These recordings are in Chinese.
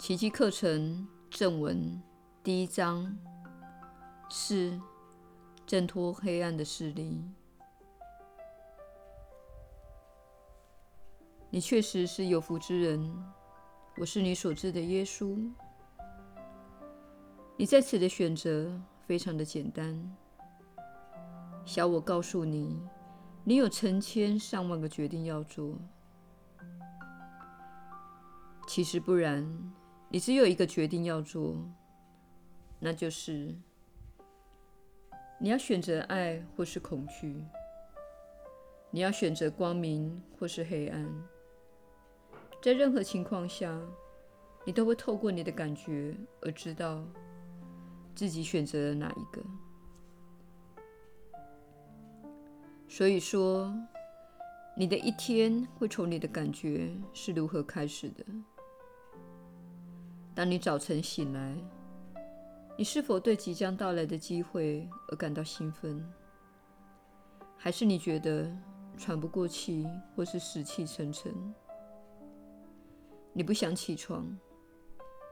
奇迹课程正文第一章：四、挣脱黑暗的势力。你确实是有福之人。我是你所知的耶稣。你在此的选择非常的简单。小我告诉你，你有成千上万个决定要做。其实不然。你只有一个决定要做，那就是你要选择爱或是恐惧，你要选择光明或是黑暗。在任何情况下，你都会透过你的感觉而知道自己选择了哪一个。所以说，你的一天会从你的感觉是如何开始的。当你早晨醒来，你是否对即将到来的机会而感到兴奋？还是你觉得喘不过气，或是死气沉沉？你不想起床，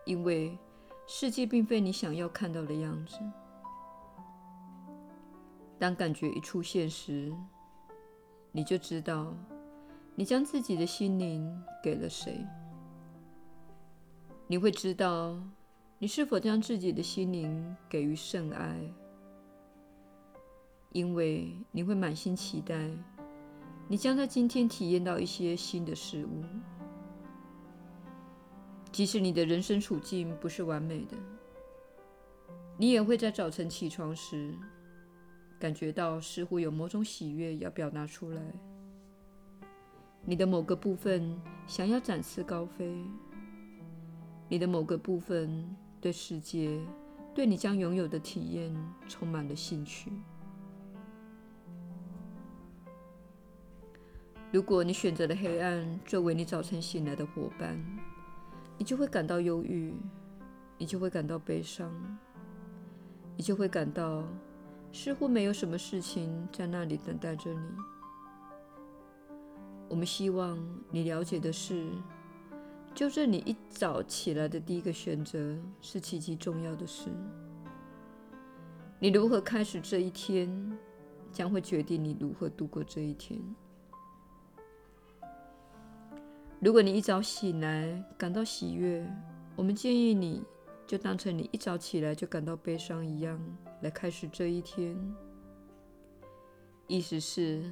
因为世界并非你想要看到的样子。当感觉一出现时，你就知道你将自己的心灵给了谁。你会知道，你是否将自己的心灵给予圣爱，因为你会满心期待，你将在今天体验到一些新的事物。即使你的人生处境不是完美的，你也会在早晨起床时，感觉到似乎有某种喜悦要表达出来。你的某个部分想要展翅高飞。你的某个部分对世界、对你将拥有的体验充满了兴趣。如果你选择了黑暗作为你早晨醒来的伙伴，你就会感到忧郁，你就会感到悲伤，你就会感到似乎没有什么事情在那里等待着你。我们希望你了解的是。就是你一早起来的第一个选择是极其重要的事。你如何开始这一天，将会决定你如何度过这一天。如果你一早醒来感到喜悦，我们建议你就当成你一早起来就感到悲伤一样来开始这一天。意思是，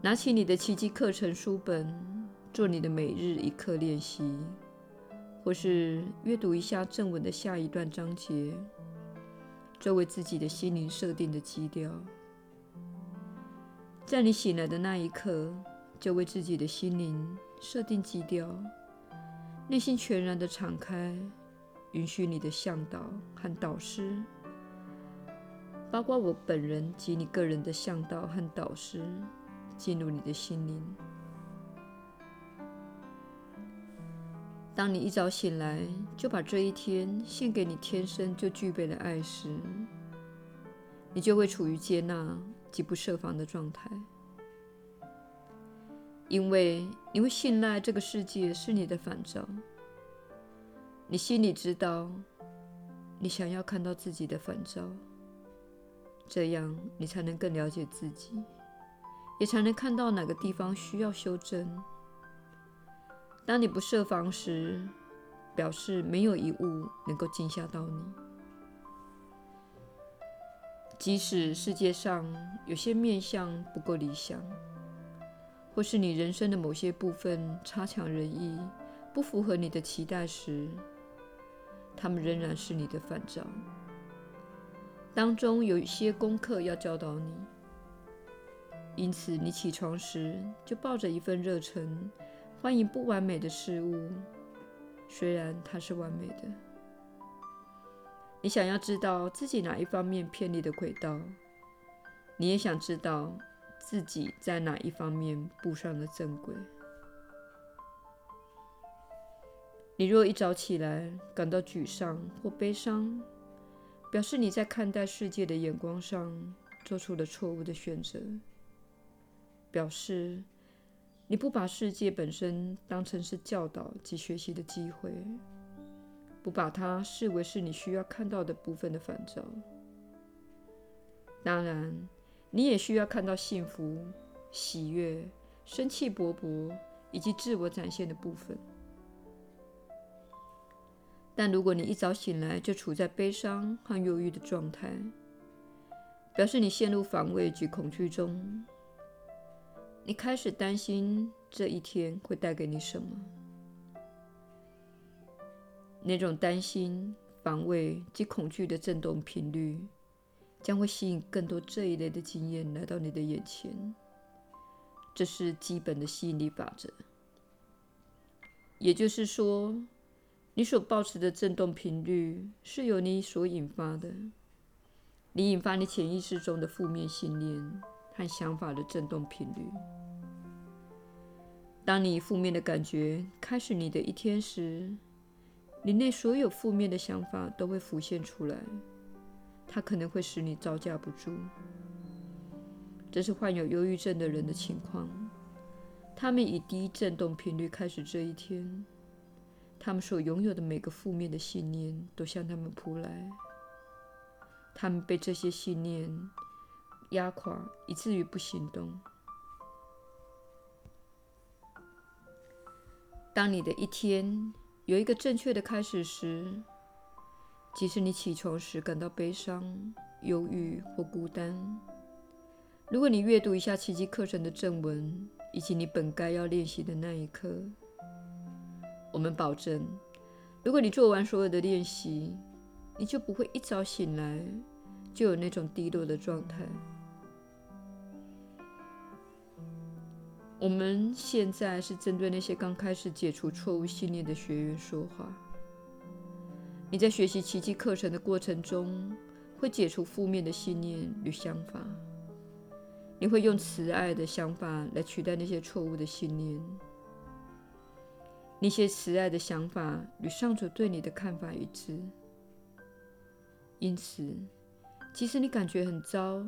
拿起你的奇迹课程书本。做你的每日一刻练习，或是阅读一下正文的下一段章节，作为自己的心灵设定的基调。在你醒来的那一刻，就为自己的心灵设定基调，内心全然的敞开，允许你的向导和导师，包括我本人及你个人的向导和导师，进入你的心灵。当你一早醒来，就把这一天献给你天生就具备的爱时，你就会处于接纳及不设防的状态，因为你会信赖这个世界是你的反照。你心里知道，你想要看到自己的反照，这样你才能更了解自己，也才能看到哪个地方需要修正。当你不设防时，表示没有一物能够惊吓到你。即使世界上有些面相不够理想，或是你人生的某些部分差强人意，不符合你的期待时，它们仍然是你的反照。当中有一些功课要教导你，因此你起床时就抱着一份热忱。欢迎不完美的事物，虽然它是完美的。你想要知道自己哪一方面偏离的轨道，你也想知道自己在哪一方面步上了正轨。你若一早起来感到沮丧或悲伤，表示你在看待世界的眼光上做出了错误的选择，表示。你不把世界本身当成是教导及学习的机会，不把它视为是你需要看到的部分的反照。当然，你也需要看到幸福、喜悦、生气勃勃以及自我展现的部分。但如果你一早醒来就处在悲伤和忧郁的状态，表示你陷入防卫及恐惧中。你开始担心这一天会带给你什么？那种担心、防卫及恐惧的振动频率，将会吸引更多这一类的经验来到你的眼前。这是基本的吸引力法则，也就是说。你所保持的振动频率是由你所引发的，你引发你潜意识中的负面信念和想法的振动频率。当你负面的感觉开始你的一天时，你内所有负面的想法都会浮现出来，它可能会使你招架不住。这是患有忧郁症的人的情况，他们以低振动频率开始这一天。他们所拥有的每个负面的信念都向他们扑来，他们被这些信念压垮，以至于不行动。当你的一天有一个正确的开始时，即使你起床时感到悲伤、忧郁或孤单，如果你阅读一下奇迹课程的正文，以及你本该要练习的那一刻。我们保证，如果你做完所有的练习，你就不会一早醒来就有那种低落的状态。我们现在是针对那些刚开始解除错误信念的学员说话。你在学习奇迹课程的过程中，会解除负面的信念与想法。你会用慈爱的想法来取代那些错误的信念。那些慈爱的想法与上主对你的看法一致，因此，即使你感觉很糟，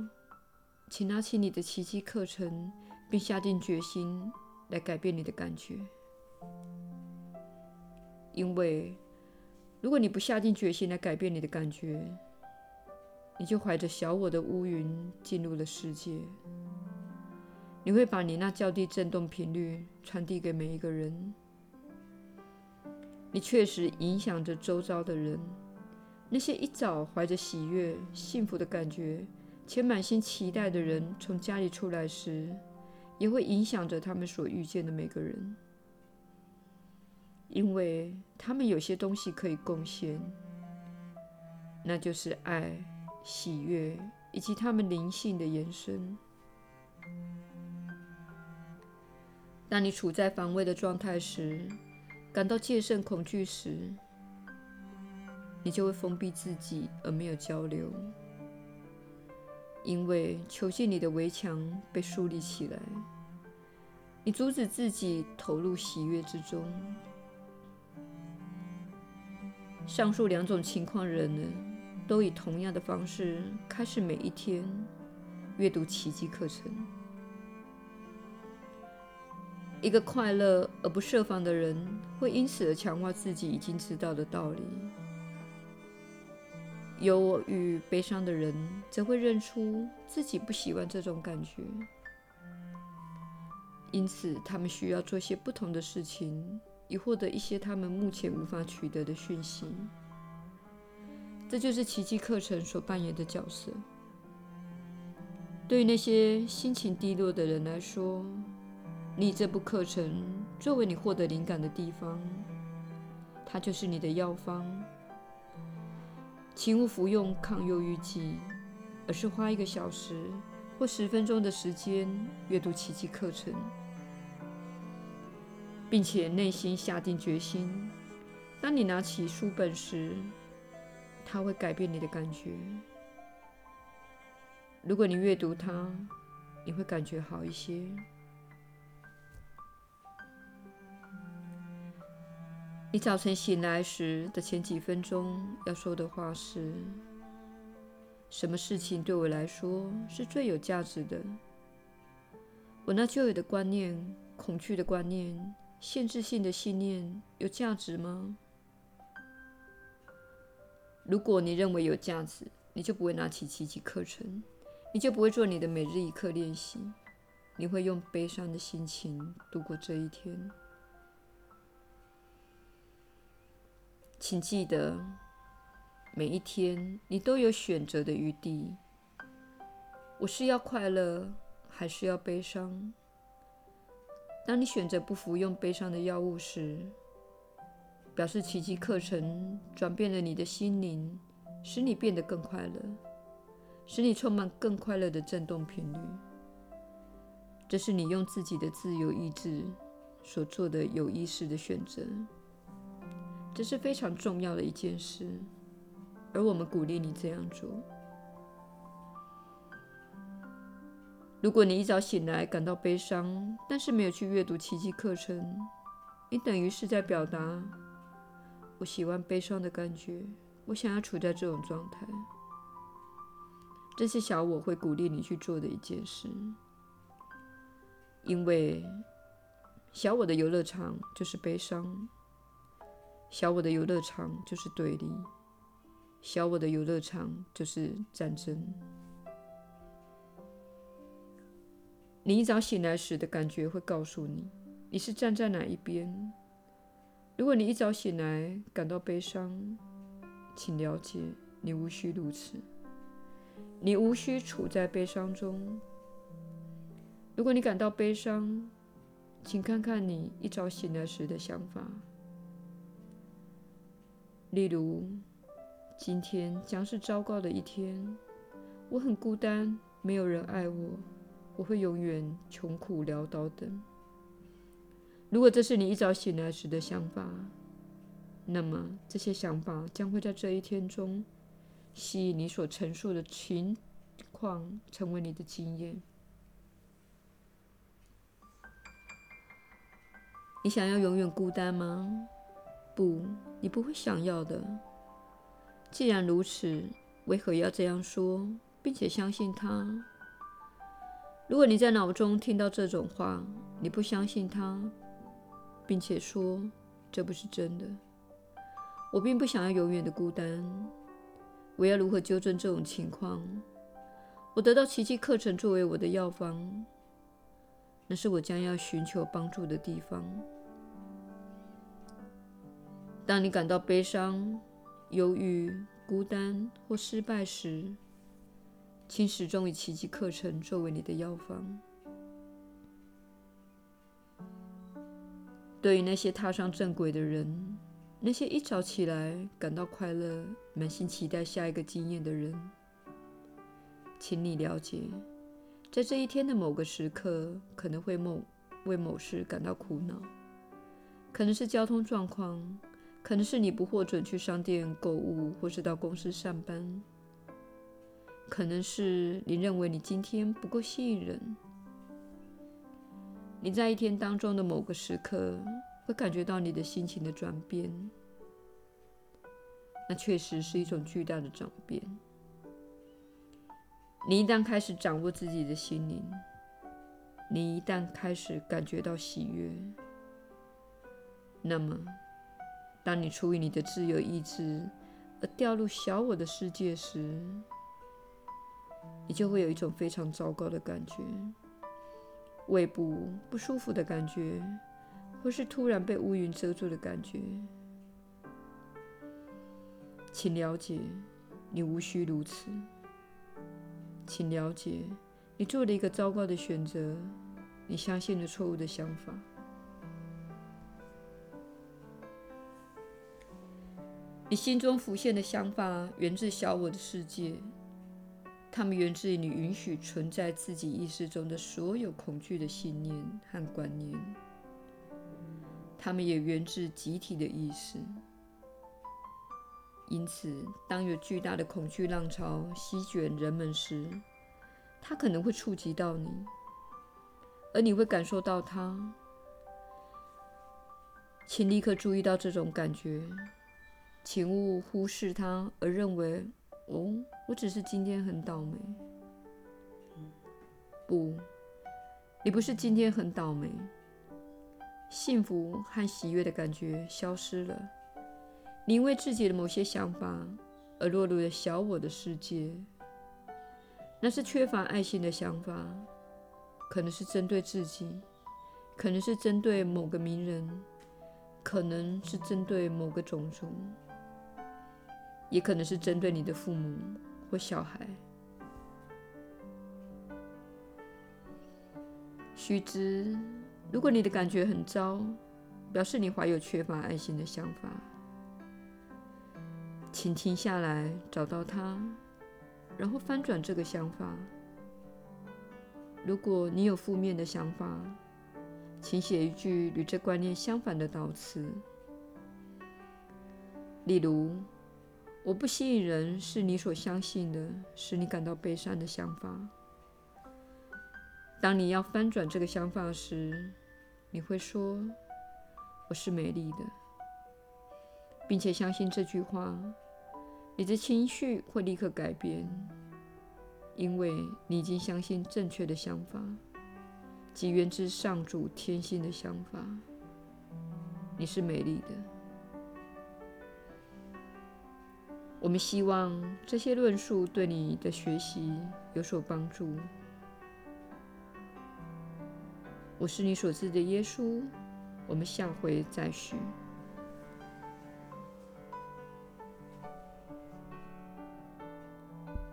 请拿起你的奇迹课程，并下定决心来改变你的感觉。因为，如果你不下定决心来改变你的感觉，你就怀着小我的乌云进入了世界。你会把你那较低振动频率传递给每一个人。你确实影响着周遭的人。那些一早怀着喜悦、幸福的感觉且满心期待的人，从家里出来时，也会影响着他们所遇见的每个人，因为他们有些东西可以贡献，那就是爱、喜悦以及他们灵性的延伸。当你处在防卫的状态时，感到戒慎恐惧时，你就会封闭自己而没有交流，因为囚禁你的围墙被树立起来，你阻止自己投入喜悦之中。上述两种情况人呢，都以同样的方式开始每一天阅读奇迹课程。一个快乐而不设防的人，会因此而强化自己已经知道的道理。忧郁、悲伤的人，则会认出自己不喜欢这种感觉，因此他们需要做些不同的事情，以获得一些他们目前无法取得的讯息。这就是奇迹课程所扮演的角色。对于那些心情低落的人来说，你这部课程作为你获得灵感的地方，它就是你的药方。请勿服用抗忧郁剂，而是花一个小时或十分钟的时间阅读奇迹课程，并且内心下定决心：当你拿起书本时，它会改变你的感觉。如果你阅读它，你会感觉好一些。你早晨醒来时的前几分钟要说的话是：什么事情对我来说是最有价值的？我那旧有的观念恐惧的观念、限制性的信念有价值吗？如果你认为有价值，你就不会拿起奇迹课程，你就不会做你的每日一课练习，你会用悲伤的心情度过这一天。请记得，每一天你都有选择的余地。我是要快乐，还是要悲伤？当你选择不服用悲伤的药物时，表示奇迹课程转变了你的心灵，使你变得更快乐，使你充满更快乐的振动频率。这是你用自己的自由意志所做的有意识的选择。这是非常重要的一件事，而我们鼓励你这样做。如果你一早醒来感到悲伤，但是没有去阅读奇迹课程，你等于是在表达：“我喜欢悲伤的感觉，我想要处在这种状态。”这是小我会鼓励你去做的一件事，因为小我的游乐场就是悲伤。小我的游乐场就是对立，小我的游乐场就是战争。你一早醒来时的感觉会告诉你，你是站在哪一边。如果你一早醒来感到悲伤，请了解，你无需如此，你无需处在悲伤中。如果你感到悲伤，请看看你一早醒来时的想法。例如，今天将是糟糕的一天，我很孤单，没有人爱我，我会永远穷苦潦倒等。如果这是你一早醒来时的想法，那么这些想法将会在这一天中吸引你所陈述的情况成为你的经验。你想要永远孤单吗？不，你不会想要的。既然如此，为何要这样说，并且相信他？如果你在脑中听到这种话，你不相信他，并且说这不是真的，我并不想要永远的孤单。我要如何纠正这种情况？我得到奇迹课程作为我的药方，那是我将要寻求帮助的地方。当你感到悲伤、忧郁、孤单或失败时，请始终以奇迹课程作为你的药方。对于那些踏上正轨的人，那些一早起来感到快乐、满心期待下一个经验的人，请你了解，在这一天的某个时刻，可能会某为某事感到苦恼，可能是交通状况。可能是你不获准去商店购物，或是到公司上班；可能是你认为你今天不够吸引人。你在一天当中的某个时刻会感觉到你的心情的转变，那确实是一种巨大的转变。你一旦开始掌握自己的心灵，你一旦开始感觉到喜悦，那么。当你出于你的自由意志而掉入小我的世界时，你就会有一种非常糟糕的感觉，胃部不舒服的感觉，或是突然被乌云遮住的感觉。请了解，你无需如此。请了解，你做了一个糟糕的选择，你相信了错误的想法。你心中浮现的想法源自小我的世界，它们源自于你允许存在自己意识中的所有恐惧的信念和观念，它们也源自集体的意识。因此，当有巨大的恐惧浪潮席卷人们时，它可能会触及到你，而你会感受到它。请立刻注意到这种感觉。请勿忽视它，而认为“哦，我只是今天很倒霉。”不，你不是今天很倒霉，幸福和喜悦的感觉消失了。你因为自己的某些想法而落入了小我的世界，那是缺乏爱心的想法，可能是针对自己，可能是针对某个名人，可能是针对某个种族，也可能是针对你的父母或小孩。须知，如果你的感觉很糟，表示你怀有缺乏爱心的想法，请停下来，找到它，然后翻转这个想法。如果你有负面的想法，请写一句与这观念相反的祷词，例如：“我不吸引人”是你所相信的，使你感到悲伤的想法。当你要翻转这个想法时，你会说：“我是美丽的，并且相信这句话，你的情绪会立刻改变，因为你已经相信正确的想法，即源自上主天性的想法。你是美丽的。”我们希望这些论述对你的学习有所帮助。我是你所知的耶稣，我们下回再续。